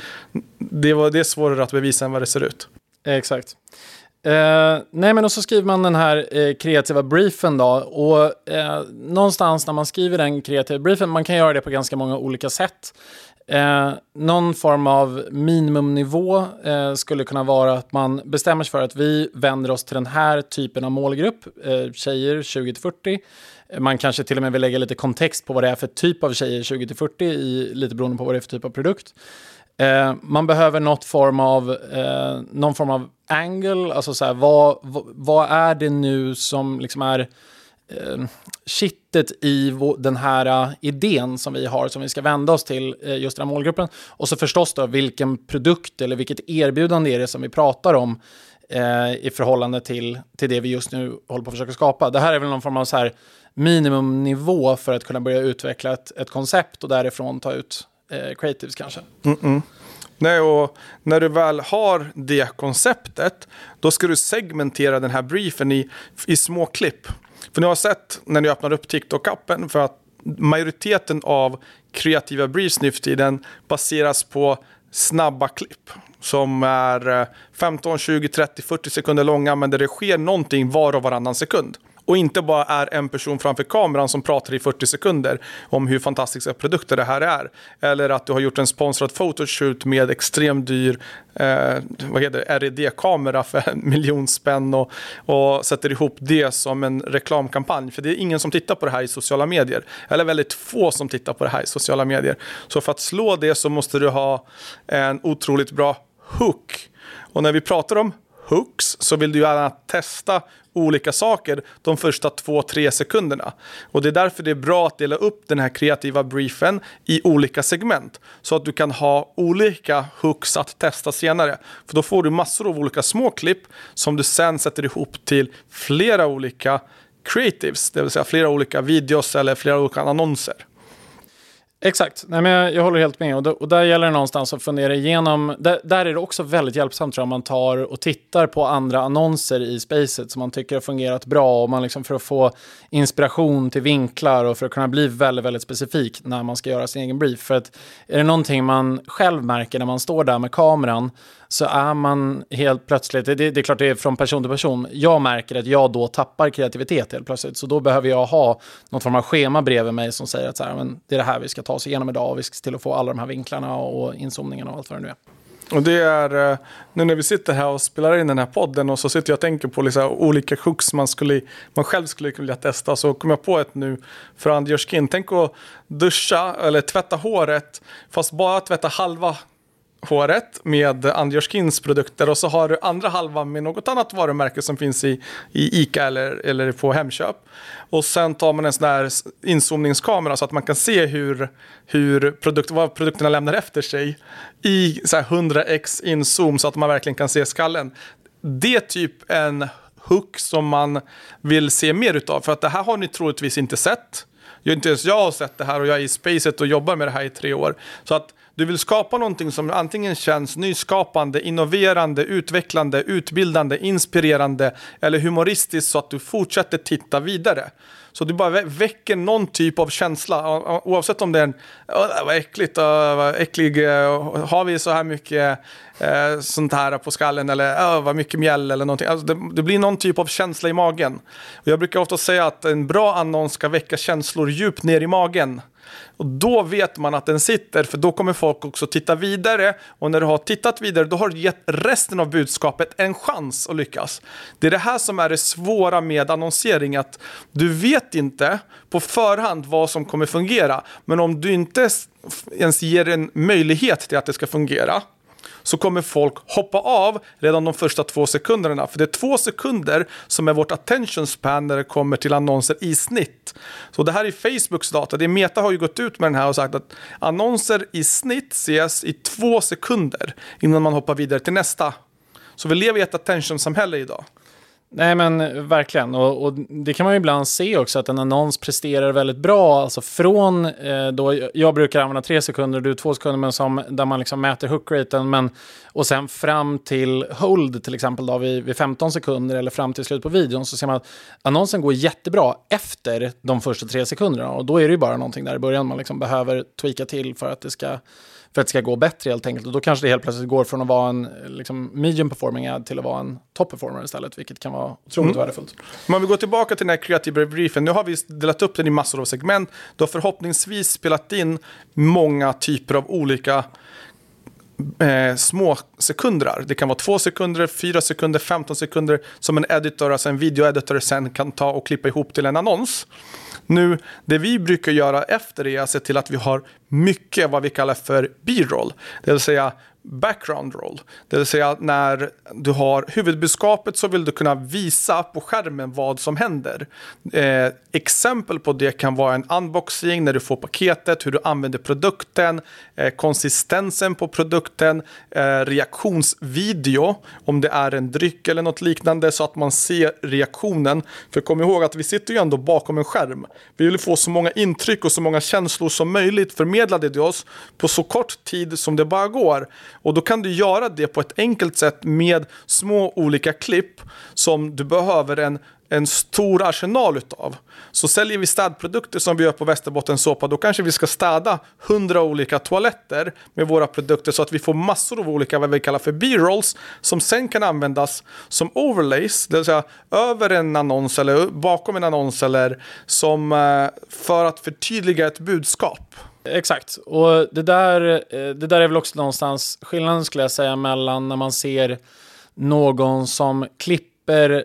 det, var, det är svårare att bevisa än vad det ser ut. Exakt. Eh, nej, men och så skriver man den här eh, kreativa briefen då. Och eh, någonstans när man skriver den kreativa briefen, man kan göra det på ganska många olika sätt. Eh, någon form av minimumnivå eh, skulle kunna vara att man bestämmer sig för att vi vänder oss till den här typen av målgrupp, eh, tjejer 20-40. Man kanske till och med vill lägga lite kontext på vad det är för typ av tjejer 20-40, lite beroende på vad det är för typ av produkt. Eh, man behöver något form av, eh, någon form av angle, alltså så här, vad, vad, vad är det nu som liksom är eh, kittet i den här äh, idén som vi har, som vi ska vända oss till äh, just den här målgruppen. Och så förstås då vilken produkt eller vilket erbjudande är det som vi pratar om äh, i förhållande till, till det vi just nu håller på att försöka skapa. Det här är väl någon form av så här minimumnivå för att kunna börja utveckla ett, ett koncept och därifrån ta ut eh, creatives kanske. Mm -mm. Nej, och när du väl har det konceptet, då ska du segmentera den här briefen i, i små klipp. För ni har sett när ni öppnar upp TikTok-appen för att majoriteten av kreativa briefs nu för tiden baseras på snabba klipp som är 15, 20, 30, 40 sekunder långa men där det sker någonting var och varannan sekund och inte bara är en person framför kameran som pratar i 40 sekunder om hur fantastiska produkter det här är. Eller att du har gjort en sponsrad photoshoot med extremt dyr eh, vad heter RED-kamera för en miljon spänn och, och sätter ihop det som en reklamkampanj. För det är ingen som tittar på det här i sociala medier. Eller väldigt få som tittar på det här i sociala medier. Så för att slå det så måste du ha en otroligt bra hook. Och när vi pratar om hooks så vill du gärna testa olika saker de första två, tre sekunderna. Och det är därför det är bra att dela upp den här kreativa briefen i olika segment. Så att du kan ha olika hooks att testa senare. För då får du massor av olika små klipp som du sen sätter ihop till flera olika creatives, det vill säga flera olika videos eller flera olika annonser. Exakt, Nej, men jag, jag håller helt med. Och, då, och där gäller det någonstans att fundera igenom. Där, där, är det också väldigt hjälpsamt tror jag, om man tar och tittar på andra annonser i spacet som man tycker har fungerat bra. Och man liksom för att få inspiration till vinklar och för att kunna bli väldigt, väldigt specifik när man ska göra sin egen brief. För att är det någonting man själv märker när man står där med kameran så är man helt plötsligt, det, det, är klart det är från person till person, jag märker att jag då tappar kreativitet helt plötsligt. Så då behöver jag ha någon form av schema bredvid mig som säger att så här, men det är det här vi ska ta oss igenom idag och vi ska till att få alla de här vinklarna och inzoomningarna och allt vad det nu är. Och det är eh, nu när vi sitter här och spelar in den här podden och så sitter jag och tänker på liksom olika hooks man, skulle, man själv skulle vilja testa. Så kom jag på ett nu för Anders Skin. Tänk att duscha eller tvätta håret fast bara tvätta halva håret med Anders produkter och så har du andra halvan med något annat varumärke som finns i, i ICA eller, eller på Hemköp. Och sen tar man en sån där inzoomningskamera så att man kan se hur, hur produkt, vad produkterna lämnar efter sig i så 100x inzoom så att man verkligen kan se skallen. Det är typ en hook som man vill se mer utav. För att det här har ni troligtvis inte sett. Inte ens jag har sett det här och jag är i spacet och jobbar med det här i tre år. Så att du vill skapa någonting som antingen känns nyskapande, innoverande, utvecklande, utbildande, inspirerande eller humoristiskt så att du fortsätter titta vidare. Så du bara väcker någon typ av känsla, oavsett om det är en, vad äckligt, vad äcklig, eh, har vi så här mycket eh, sånt här på skallen eller vad mycket mjäll eller någonting. Alltså det, det, blir någon typ av känsla i magen. Och jag brukar ofta säga att en bra annons ska väcka känslor djupt ner i magen. Och då vet man att den sitter, för då kommer folk också titta vidare. Och när du har tittat vidare, då har du gett resten av budskapet en chans att lyckas. Det är det här som är det svåra med annonsering, att du vet inte på förhand vad som kommer fungera. Men om du inte ens ger en möjlighet till att det ska fungera, så kommer folk hoppa av redan de första två sekunderna. För det är två sekunder som är vårt attention span när det kommer till annonser i snitt. Så det här är Facebooks data. Det Meta har ju gått ut med den här och sagt att annonser i snitt ses i två sekunder innan man hoppar vidare till nästa. Så vi lever i ett attention-samhälle idag. Nej men eh, verkligen, och, och, det kan man ju ibland se också att en annons presterar väldigt bra. Alltså från eh, då, jag brukar använda tre sekunder, du två sekunder, men som, där man liksom mäter hookraten. Men, och sen fram till hold till exempel då, vid, vid 15 sekunder eller fram till slut på videon så ser man att annonsen går jättebra efter de första tre sekunderna. Och då är det ju bara någonting där i början man liksom behöver tweaka till för att det ska för att det ska gå bättre helt enkelt. Och då kanske det helt plötsligt går från att vara en liksom, medium performing ad till att vara en top performer istället, vilket kan vara otroligt mm. värdefullt. Om vi går tillbaka till den här kreativa briefen, nu har vi delat upp den i massor av segment. Du har förhoppningsvis spelat in många typer av olika eh, små sekunder. Det kan vara två sekunder, fyra sekunder, 15 sekunder som en editor, alltså en videoeditor sen kan ta och klippa ihop till en annons. Nu, det vi brukar göra efter är att se till att vi har mycket vad vi kallar för B-roll. Det vill säga background roll. Det vill säga när du har huvudbudskapet så vill du kunna visa på skärmen vad som händer. Eh, exempel på det kan vara en unboxing när du får paketet, hur du använder produkten, eh, konsistensen på produkten, eh, reaktionsvideo om det är en dryck eller något liknande så att man ser reaktionen. För kom ihåg att vi sitter ju ändå bakom en skärm. Vi vill få så många intryck och så många känslor som möjligt för förmedlade till oss på så kort tid som det bara går. Och då kan du göra det på ett enkelt sätt med små olika klipp som du behöver en en stor arsenal utav. Så säljer vi städprodukter som vi gör på Västerbottens såpa då kanske vi ska städa hundra olika toaletter med våra produkter så att vi får massor av olika, vad vi kallar för B-rolls, som sen kan användas som overlays, det vill säga över en annons eller bakom en annons eller som eh, för att förtydliga ett budskap. Exakt, och det där, eh, det där är väl också någonstans skillnaden skulle jag säga mellan när man ser någon som klipper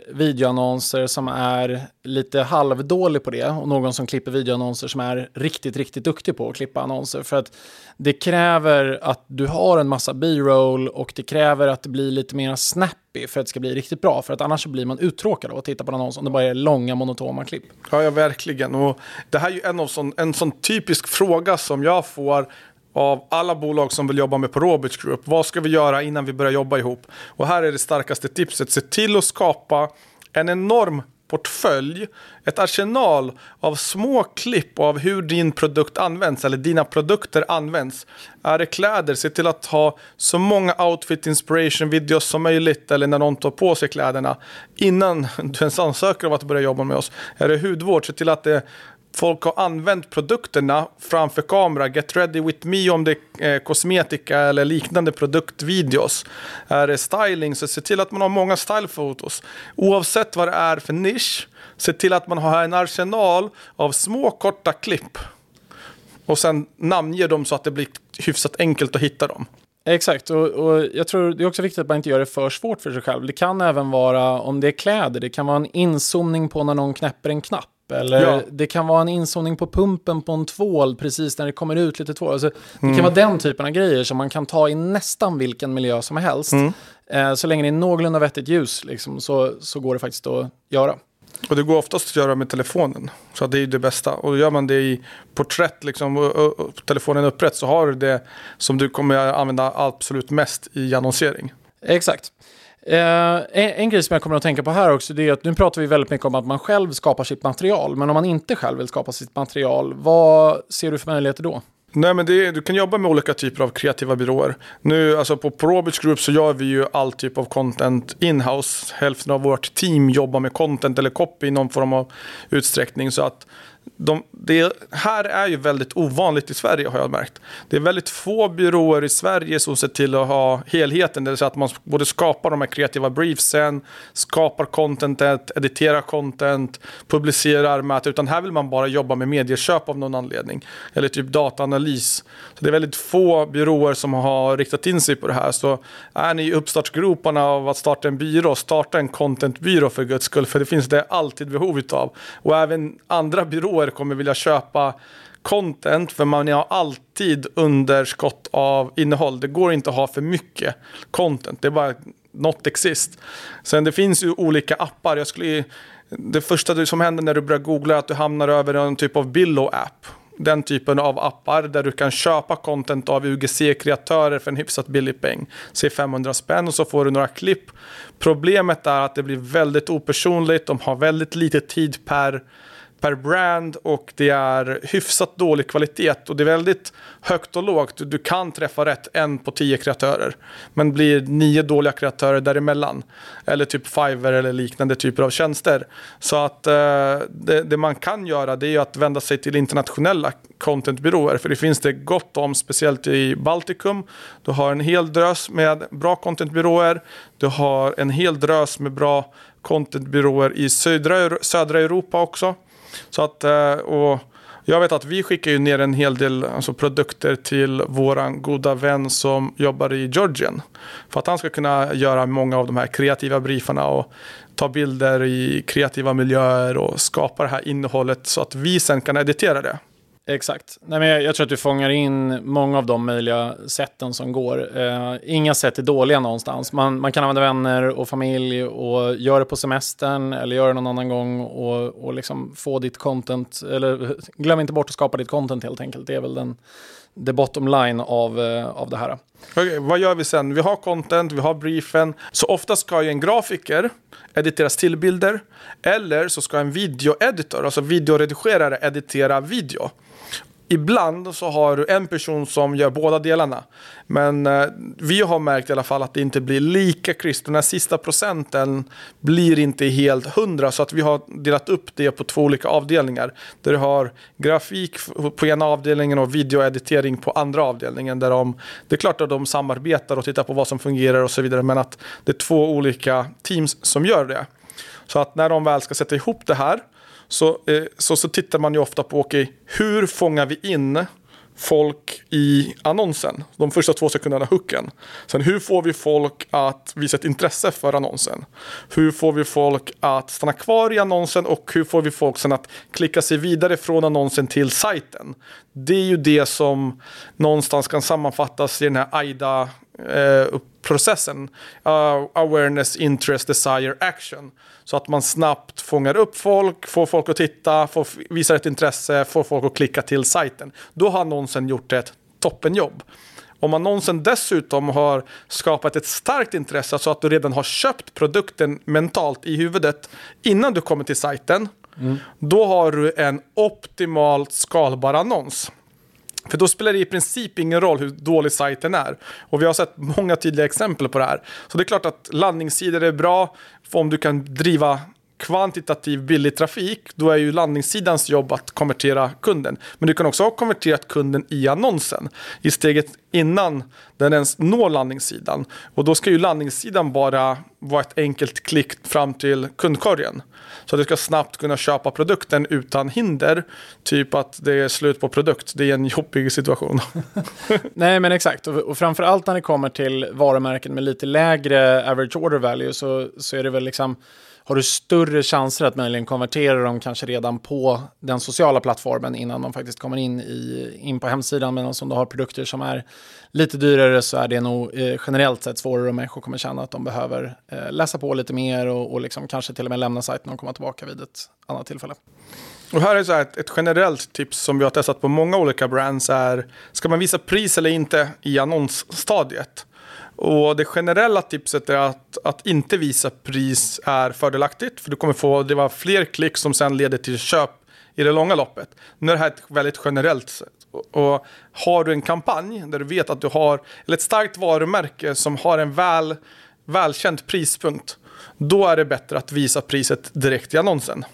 videoannonser som är lite halvdålig på det och någon som klipper videoannonser som är riktigt, riktigt duktig på att klippa annonser. För att det kräver att du har en massa B-roll och det kräver att det blir lite mer snappy för att det ska bli riktigt bra. För att annars blir man uttråkad av att titta på en annons om det bara är långa monotoma klipp. Ja, ja verkligen. Och det här är ju en, av sån, en sån typisk fråga som jag får av alla bolag som vill jobba med på Roberts Group. Vad ska vi göra innan vi börjar jobba ihop? Och här är det starkaste tipset. Se till att skapa en enorm portfölj, ett arsenal av små klipp av hur din produkt används eller dina produkter används. Är det kläder, se till att ha så många outfit inspiration videos som möjligt eller när någon tar på sig kläderna innan du ens ansöker om att börja jobba med oss. Är det hudvård, se till att det folk har använt produkterna framför kamera. Get ready with me om det är eh, kosmetika eller liknande produktvideos. Är det styling så se till att man har många stylefotos. Oavsett vad det är för nisch, se till att man har en arsenal av små korta klipp. Och sen namnge dem så att det blir hyfsat enkelt att hitta dem. Exakt, och, och, jag tror det är också viktigt att man inte gör det för svårt för sig själv. Det kan även vara, om det är kläder, det kan vara en inzoomning på när någon knäpper en knapp. Eller ja. det kan vara en inzoomning på pumpen på en tvål precis när det kommer ut lite tvål. Alltså, det mm. kan vara den typen av grejer som man kan ta i nästan vilken miljö som helst. Mm. Eh, så länge det är någorlunda vettigt ljus liksom, så, så går det faktiskt att göra. Och det går oftast att göra med telefonen. Så det är det bästa. Och gör man det i porträtt, liksom, och, och, telefonen upprätt, så har du det som du kommer använda absolut mest i annonsering. Exakt. Eh, en, en grej som jag kommer att tänka på här också, det är att nu pratar vi väldigt mycket om att man själv skapar sitt material. Men om man inte själv vill skapa sitt material, vad ser du för möjligheter då? Nej, men är, du kan jobba med olika typer av kreativa byråer. Nu, alltså på Probits Group så gör vi ju all typ av content inhouse. Hälften av vårt team jobbar med content eller copy i någon form av utsträckning. Så att de, det här är ju väldigt ovanligt i Sverige har jag märkt. Det är väldigt få byråer i Sverige som ser till att ha helheten. Det vill säga att man både skapar de här kreativa briefsen, skapar contentet, editerar content, publicerar med utan här vill man bara jobba med medieköp av någon anledning. Eller typ dataanalys. Så det är väldigt få byråer som har riktat in sig på det här. Så är ni i uppstartsgroparna av att starta en byrå, starta en contentbyrå för guds skull. För det finns det alltid behov av. Och även andra byråer kommer vilja köpa content för man har alltid underskott av innehåll. Det går inte att ha för mycket content. Det är bara not exist. Sen det finns ju olika appar. Jag skulle, det första som händer när du börjar googla är att du hamnar över en typ av Billo-app. Den typen av appar där du kan köpa content av UGC-kreatörer för en hyfsat billig peng. Säg 500 spänn och så får du några klipp. Problemet är att det blir väldigt opersonligt. De har väldigt lite tid per per brand och det är hyfsat dålig kvalitet och det är väldigt högt och lågt. Du kan träffa rätt en på tio kreatörer men blir nio dåliga kreatörer däremellan. Eller typ Fiverr eller liknande typer av tjänster. Så att eh, det, det, man kan göra det är att vända sig till internationella contentbyråer för det finns det gott om, speciellt i Baltikum. Du har en hel drös med bra contentbyråer. Du har en hel drös med bra contentbyråer i södra, södra Europa också. Så att, eh, och jag vet att vi skickar ju ner en hel del alltså, produkter till våran goda vän som jobbar i Georgien. För att han ska kunna göra många av de här kreativa briefarna och ta bilder i kreativa miljöer och skapa det här innehållet så att vi sen kan editera det. Exakt. Nej, men jag, jag, tror att du fångar in många av de möjliga sätten som går. Eh, inga sätt är dåliga någonstans. Man, man, kan använda vänner och familj och göra det på semestern eller göra det någon annan gång och, och liksom få ditt content. Eller glöm inte bort att skapa ditt content helt enkelt. Det är väl den the bottom line av, eh, av det här. Okay, vad gör vi sen? Vi har content, vi har briefen. Så ofta ska ju en grafiker editera stillbilder. Eller så ska en videoeditor, alltså videoredigerare, editera video. Ibland så har du en person som gör båda delarna. Men eh, vi har märkt i alla fall att det inte blir lika kristet. Den här sista procenten blir inte helt hundra. Så att vi har delat upp det på två olika avdelningar. Där du har grafik på ena avdelningen och videoeditering på andra avdelningen. Där de, det är klart att de samarbetar och tittar på vad som fungerar och så vidare. Men att det är två olika teams som gör det. Så att när de väl ska sätta ihop det här så, eh, så, så tittar man ju ofta på okay, hur fångar vi in folk i annonsen. De första två sekunderna hooken. Sen hur får vi folk att visa ett intresse för annonsen? Hur får vi folk att stanna kvar i annonsen och hur får vi folk sen att klicka sig vidare från annonsen till sajten? Det är ju det som någonstans kan sammanfattas i den här AIDA eh, processen. Uh, awareness, interest, desire, action. Så att man snabbt fångar upp folk, får folk att titta, får visa ett intresse, får folk att klicka till sajten. Då har annonsen gjort ett toppenjobb. Om annonsen dessutom har skapat ett starkt intresse så att du redan har köpt produkten mentalt i huvudet innan du kommer till sajten. Mm. Då har du en optimalt skalbar annons. För då spelar det i princip ingen roll hur dålig sajten är. Och vi har sett många tydliga exempel på det här. Så det är klart att landningssidor är bra om du kan driva kvantitativ billig trafik, då är ju landningssidans jobb att konvertera kunden. Men du kan också ha konverterat kunden i annonsen, i steget innan den ens når landningssidan. Och då ska ju landningssidan bara vara ett enkelt klick fram till kundkorgen. Så att du ska snabbt kunna köpa produkten utan hinder. Typ att det är slut på produkt. Det är en jobbig situation. Nej, men exakt. Och, och framför allt när det kommer till varumärken med lite lägre average order value så, så är det väl liksom har du större chanser att möjligen konvertera dem kanske redan på den sociala plattformen innan de faktiskt kommer in, i, in på hemsidan. Men om du har produkter som är lite dyrare så är det nog eh, generellt sett svårare och människor kommer känna att de behöver eh, läsa på lite mer och, och liksom kanske till och med lämna sajten och komma tillbaka vid ett annat tillfälle. Och här är så ett, ett, generellt tips som vi har testat på många olika brands är, ska man visa pris eller inte i annonsstadiet? Och det generella tipset är att, att inte visa pris är fördelaktigt. För du kommer få det var fler klick som sen leder till köp i det långa loppet. Nu är det här ett väldigt generellt sätt. Och har du en kampanj där du vet att du har, eller ett starkt varumärke som har en väl, välkänd prispunkt, då är det bättre att visa priset direkt i annonsen.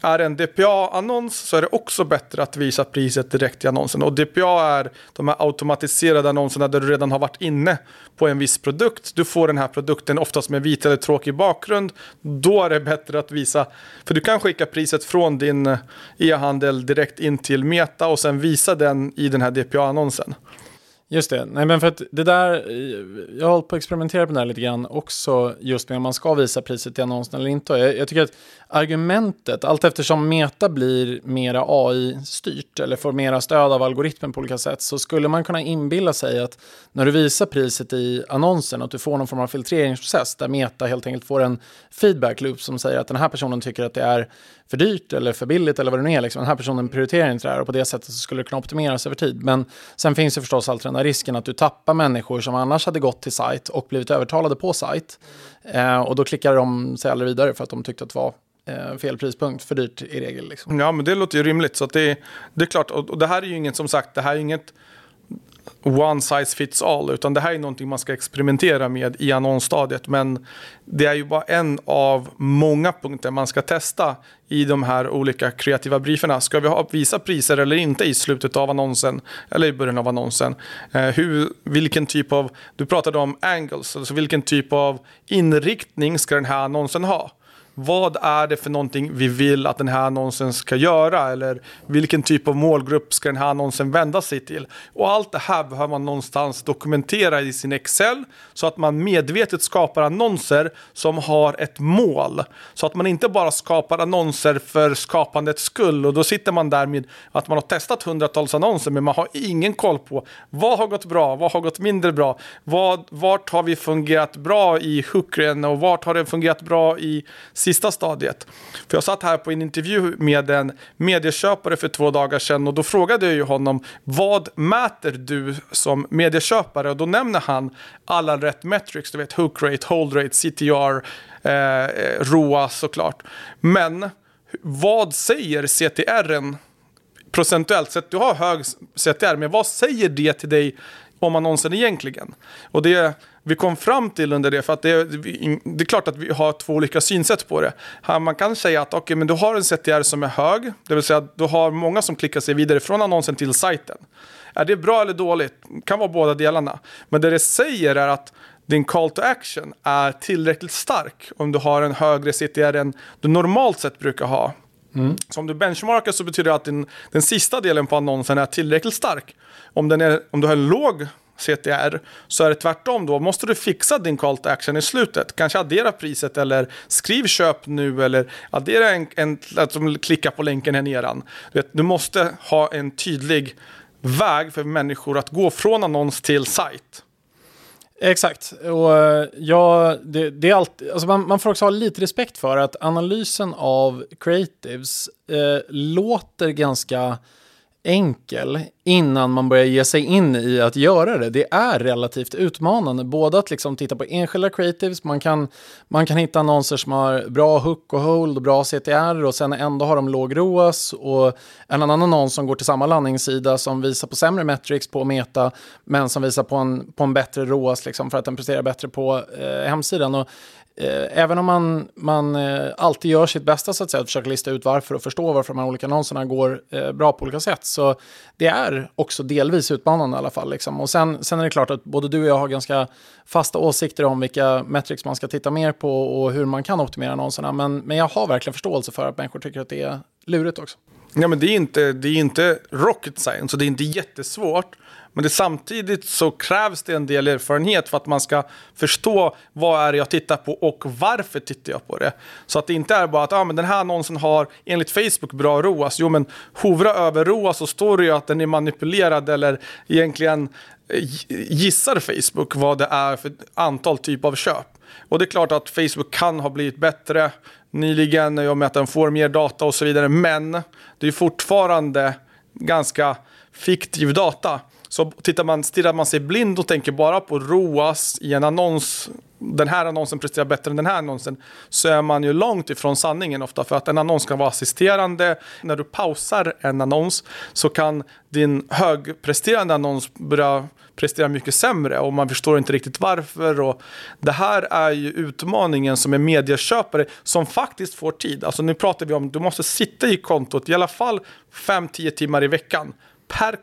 Är det en DPA-annons så är det också bättre att visa priset direkt i annonsen. Och DPA är de här automatiserade annonserna där du redan har varit inne på en viss produkt. Du får den här produkten oftast med vit eller tråkig bakgrund. Då är det bättre att visa, för du kan skicka priset från din e-handel direkt in till Meta och sen visa den i den här DPA-annonsen. Just det, nej men för att det där, jag har hållit på att experimentera på det här lite grann också, just med om man ska visa priset i annonsen eller inte. Jag, jag tycker att argumentet, allt eftersom Meta blir mera AI-styrt eller får mera stöd av algoritmen på olika sätt, så skulle man kunna inbilla sig att när du visar priset i annonsen, att du får någon form av filtreringsprocess där Meta helt enkelt får en feedback loop som säger att den här personen tycker att det är för dyrt eller för billigt eller vad det nu är. Liksom. Den här personen prioriterar inte det här och på det sättet så skulle det kunna optimeras över tid. Men sen finns det förstås alltid den här risken att du tappar människor som annars hade gått till sajt och blivit övertalade på sajt. Eh, och då klickade de sig aldrig vidare för att de tyckte att det var eh, fel prispunkt, för dyrt i regel. Liksom. Ja, men det låter ju rimligt. Så det, det är klart, och, och det här är ju inget, som sagt, det här är inget one size fits all, utan det här är någonting man ska experimentera med i annonsstadiet. Men det är ju bara en av många punkter man ska testa i de här olika kreativa brieferna. Ska vi ha, visa priser eller inte i slutet av annonsen eller i början av annonsen? Eh, hur, vilken typ av, du pratade om angles, alltså vilken typ av inriktning ska den här annonsen ha? Vad är det för någonting vi vill att den här annonsen ska göra? Eller vilken typ av målgrupp ska den här annonsen vända sig till? Och allt det här behöver man någonstans dokumentera i sin Excel så att man medvetet skapar annonser som har ett mål. Så att man inte bara skapar annonser för skapandets skull och då sitter man där med att man har testat hundratals annonser men man har ingen koll på vad har gått bra, vad har gått mindre bra, vad, vart har vi fungerat bra i hookren och vart har det fungerat bra i sista stadiet. För jag satt här på en intervju med en medieköpare för två dagar sedan och då frågade jag ju honom vad mäter du som medieköpare? Och då nämner han alla rätt metrics, du vet hook rate, hold rate, CTR, eh, ROA såklart. Men vad säger CTR procentuellt sett? Du har hög CTR, men vad säger det till dig om annonsen egentligen? Och det vi kom fram till under det, för att det är, det är klart att vi har två olika synsätt på det. Här man kan säga att okay, men du har en CTR som är hög, det vill säga att du har många som klickar sig vidare från annonsen till sajten. Är det bra eller dåligt? kan vara båda delarna. Men det det säger är att din call to action är tillräckligt stark om du har en högre CTR än du normalt sett brukar ha. Mm. Så om du benchmarkar så betyder det att din, den sista delen på annonsen är tillräckligt stark. Om, den är, om du har en låg CTR så är det tvärtom då. Måste du fixa din call to action i slutet. Kanske addera priset eller skriv köp nu eller addera en, en alltså, klicka på länken här nedan. Du, vet, du måste ha en tydlig väg för människor att gå från annons till sajt. Exakt. Och eh, ja, det, det är alltid, alltså man, man, får också ha lite respekt för att analysen av creatives eh, låter ganska enkel innan man börjar ge sig in i att göra det. Det är relativt utmanande. Både att liksom titta på enskilda creatives, man kan, man kan hitta annonser som har bra hook och hold och bra CTR och sen ändå har de låg ROAS och en annan annons som går till samma landningssida som visar på sämre metrics på Meta men som visar på en, på en bättre ROAS liksom för att den presterar bättre på eh, hemsidan. Och Eh, även om man, man eh, alltid gör sitt bästa så att säga, att försöka lista ut varför och förstå varför de här olika annonserna går eh, bra på olika sätt. Så det är också delvis utmanande i alla fall. Liksom. Och sen, sen är det klart att både du och jag har ganska fasta åsikter om vilka metrics man ska titta mer på och hur man kan optimera annonserna. Men, men jag har verkligen förståelse för att människor tycker att det är lurigt också. Ja, men det är inte, det är inte rocket science och det är inte jättesvårt. Men det, samtidigt så krävs det en del erfarenhet för att man ska förstå vad är det jag tittar på och varför tittar jag på det. Så att det inte är bara att ah, men den här annonsen har enligt Facebook bra ROAS. Jo, men hovra över ROAS så står det ju att den är manipulerad eller egentligen eh, gissar Facebook vad det är för antal typ av köp. Och det är klart att Facebook kan ha blivit bättre nyligen i och med att den får mer data och så vidare. Men det är fortfarande ganska fiktiv data. Så tittar man, stirrar man sig blind och tänker bara på ROAS i en annons, den här annonsen presterar bättre än den här annonsen, så är man ju långt ifrån sanningen ofta. För att en annons kan vara assisterande. När du pausar en annons så kan din högpresterande annons börja prestera mycket sämre och man förstår inte riktigt varför. Och det här är ju utmaningen som är medieköpare som faktiskt får tid. Alltså nu pratar vi om att du måste sitta i kontot i alla fall 5-10 timmar i veckan per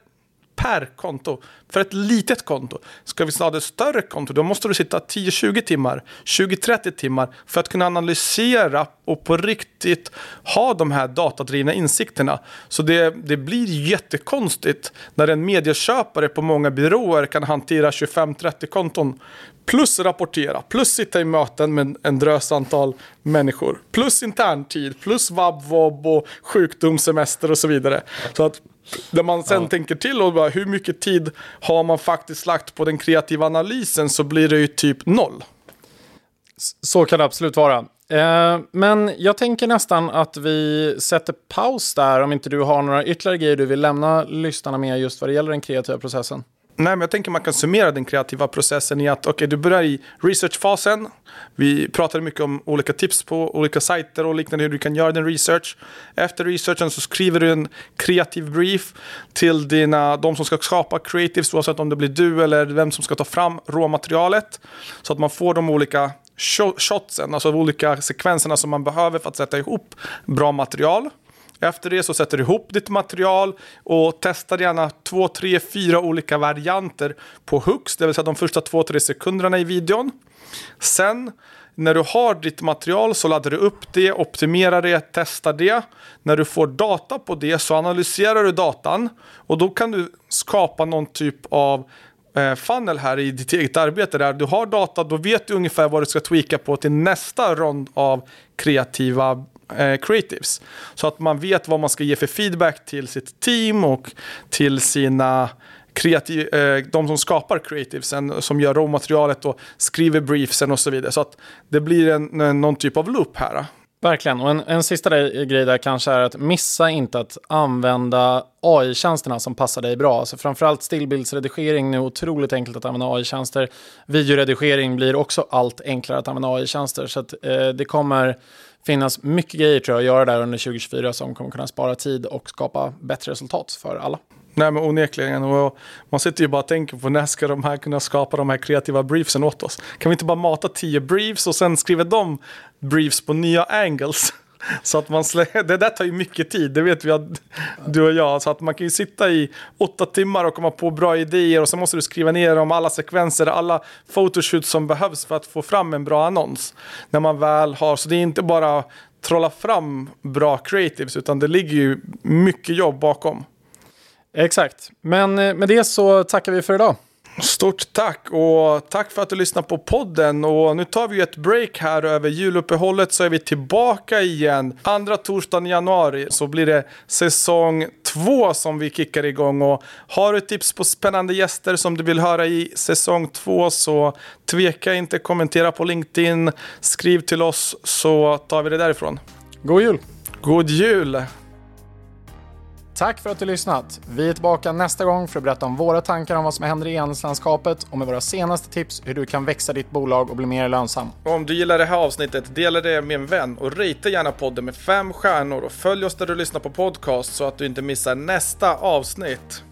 per konto. För ett litet konto. Ska vi ha ett större konto, då måste du sitta 10-20 timmar, 20-30 timmar för att kunna analysera och på riktigt ha de här datadrivna insikterna. Så det, det blir jättekonstigt när en medieköpare på många byråer kan hantera 25-30 konton plus rapportera, plus sitta i möten med en drös antal människor, plus interntid, plus vab, vob och sjukdomssemester och så vidare. Så att när man sen ja. tänker till och bara hur mycket tid har man faktiskt lagt på den kreativa analysen så blir det ju typ noll. Så kan det absolut vara. Eh, men jag tänker nästan att vi sätter paus där om inte du har några ytterligare grejer du vill lämna lyssnarna med just vad det gäller den kreativa processen. Nej, men jag tänker man kan summera den kreativa processen i att okay, du börjar i researchfasen. Vi pratade mycket om olika tips på olika sajter och liknande hur du kan göra din research. Efter researchen så skriver du en kreativ brief till dina, de som ska skapa creatives, oavsett om det blir du eller vem som ska ta fram råmaterialet. Så att man får de olika shotsen, alltså de olika sekvenserna som man behöver för att sätta ihop bra material. Efter det så sätter du ihop ditt material och testar gärna två, tre, fyra olika varianter på hooks, det vill säga de första två, tre sekunderna i videon. Sen när du har ditt material så laddar du upp det, optimerar det, testar det. När du får data på det så analyserar du datan och då kan du skapa någon typ av eh, funnel här i ditt eget arbete där du har data, då vet du ungefär vad du ska tweaka på till nästa rond av kreativa eh, creatives. Så att man vet vad man ska ge för feedback till sitt team och till sina kreativ, eh, de som skapar creativesen, som gör råmaterialet och skriver briefsen och så vidare. Så att det blir en, en, någon typ av loop här. Verkligen, och en, en sista eh, grej där kanske är att missa inte att använda AI-tjänsterna som passar dig bra. Alltså framförallt stillbildsredigering nu otroligt enkelt att använda AI-tjänster. Videoredigering blir också allt enklare att använda AI-tjänster. Så att, eh, det kommer finnas mycket grejer tror jag att göra där under 2024 som kommer kunna spara tid och skapa bättre resultat för alla. Nej men onekligen. Och man sitter ju bara och tänker på när ska de här kunna skapa de här kreativa briefsen åt oss? Kan vi inte bara mata tio briefs och sen skriva de briefs på nya angles? Så att man slä... Det där tar ju mycket tid, det vet vi att du och jag. Så att man kan ju sitta i åtta timmar och komma på bra idéer och sen måste du skriva ner om alla sekvenser, alla photoshoots som behövs för att få fram en bra annons. När man väl har, så det är inte bara trolla fram bra creatives utan det ligger ju mycket jobb bakom. Exakt, men eh, med det så tackar vi för idag. Stort tack och tack för att du lyssnar på podden. Och nu tar vi ett break här över juluppehållet så är vi tillbaka igen. Andra torsdagen i januari så blir det säsong två som vi kickar igång. Och har du tips på spännande gäster som du vill höra i säsong två så tveka inte kommentera på LinkedIn. Skriv till oss så tar vi det därifrån. God jul! God jul! Tack för att du lyssnat. Vi är tillbaka nästa gång för att berätta om våra tankar om vad som händer i e-handelslandskapet och med våra senaste tips hur du kan växa ditt bolag och bli mer lönsam. Om du gillar det här avsnittet, dela det med en vän och rita gärna podden med fem stjärnor och följ oss där du lyssnar på podcast så att du inte missar nästa avsnitt.